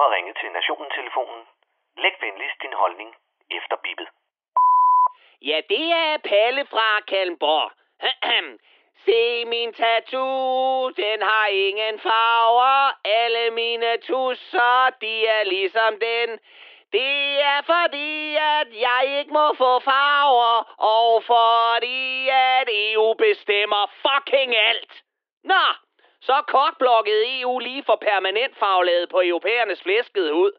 har ringet til Nationen-telefonen. Læg venligst din holdning efter bippet. Ja, det er Palle fra Kalmborg. Se min tattoo, den har ingen farver. Alle mine tusser, de er ligesom den. Det er fordi, at jeg ikke må få farver, og fordi, at EU bestemmer fucking alt. Nå, så kortblokkede EU lige for permanent faglaget på europæernes flæskede hud.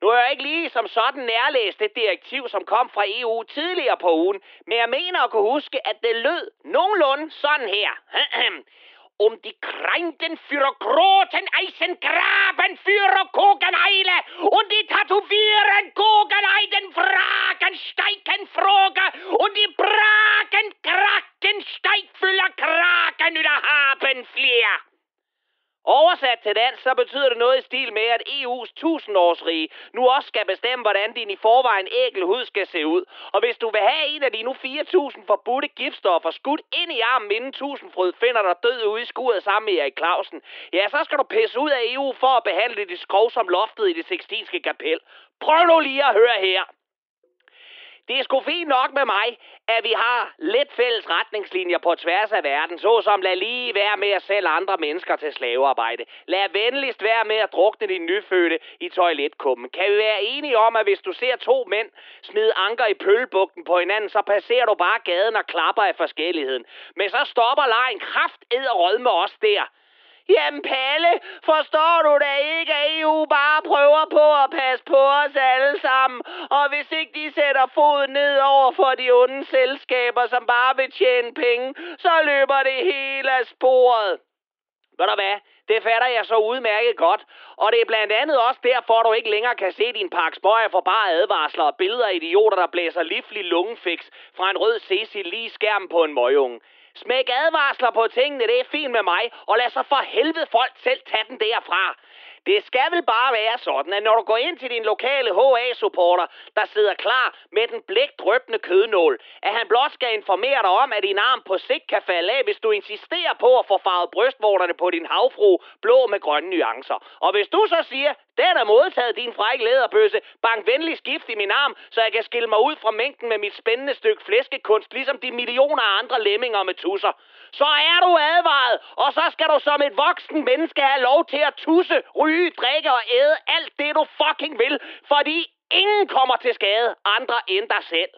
Nu har jeg ikke lige som sådan nærlæst det direktiv, som kom fra EU tidligere på ugen, men jeg mener at kunne huske, at det lød nogenlunde sådan her. um die Kranken für großen Eisengraben für Kogeneile und die Tätowieren Kogeneiden Fragen steigen Froge und die Bragen Kraken Steigfüller Kraken über haben Flier. Oversat til dansk, så betyder det noget i stil med, at EU's tusindårsrige nu også skal bestemme, hvordan din i forvejen ækel hud skal se ud. Og hvis du vil have en af de nu 4.000 forbudte giftstoffer skudt ind i armen, inden tusindfryd finder dig død ude i skuret sammen med Erik Clausen, ja, så skal du pisse ud af EU for at behandle dit skrov som loftet i det sextinske kapel. Prøv nu lige at høre her. Det er sgu fint nok med mig, at vi har lidt fælles retningslinjer på tværs af verden, såsom lad lige være med at sælge andre mennesker til slavearbejde. Lad venligst være med at drukne din nyfødte i toiletkummen. Kan vi være enige om, at hvis du ser to mænd smide anker i pølbugten på hinanden, så passerer du bare gaden og klapper af forskelligheden. Men så stopper lejen kraft ed med os der. Jamen Palle, forstår du da ikke, at EU bare prøver på at passe på os alle sammen? Og hvis ikke de sætter foden ned over for de onde selskaber, som bare vil tjene penge, så løber det hele af sporet. Ved du hvad? Det fatter jeg så udmærket godt. Og det er blandt andet også derfor, du ikke længere kan se din pakke spøjer for bare advarsler og billeder af idioter, der blæser livlig lungefix fra en rød Cecil lige skærmen på en møgung. Smæk advarsler på tingene, det er fint med mig, og lad så for helvede folk selv tage den derfra. Det skal vel bare være sådan, at når du går ind til din lokale HA-supporter, der sidder klar med den blækdrøbende kødnål, at han blot skal informere dig om, at din arm på sigt kan falde af, hvis du insisterer på at få farvet brystvorterne på din havfru blå med grønne nuancer. Og hvis du så siger, den er modtaget, din frække læderbøsse. Bank venlig skift i min arm, så jeg kan skille mig ud fra mængden med mit spændende stykke flæskekunst, ligesom de millioner af andre lemminger med tusser. Så er du advaret, og så skal du som et voksen menneske have lov til at tusse, ryge, drikke og æde alt det, du fucking vil, fordi ingen kommer til skade andre end dig selv.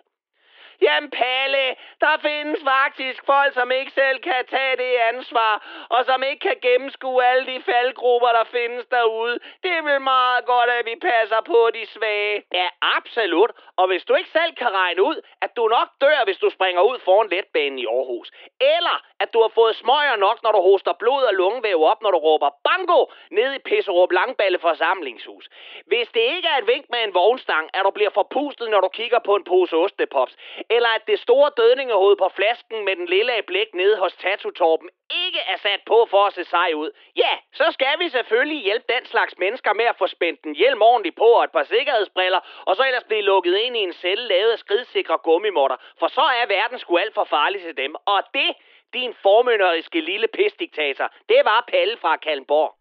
Jamen Palle, der findes faktisk folk, som ikke selv kan tage det ansvar, og som ikke kan gennemskue alle de faldgrupper, der findes derude. Det er vel meget godt, at vi passer på de svage. Ja, absolut. Og hvis du ikke selv kan regne ud, du nok dør, hvis du springer ud foran letbanen i Aarhus. Eller at du har fået smøger nok, når du hoster blod og lungevæv op, når du råber bango ned i Pisserup Langballe forsamlingshus. Hvis det ikke er et vink med en vognstang, at du bliver forpustet, når du kigger på en pose ostepops, eller at det store dødningehoved på flasken med den lille blæk nede hos Tatutorpen ikke er sat på for at se sej ud, ja, så skal vi selvfølgelig hjælpe den slags mennesker med at få spændt en hjelm ordentligt på og et par sikkerhedsbriller, og så ellers blive lukket ind i en celle lavet af skridsikre gummimotter, for så er verden sgu alt for farlig til dem. Og det, din formynderiske lille pisdiktator, det var Palle fra Kalmborg.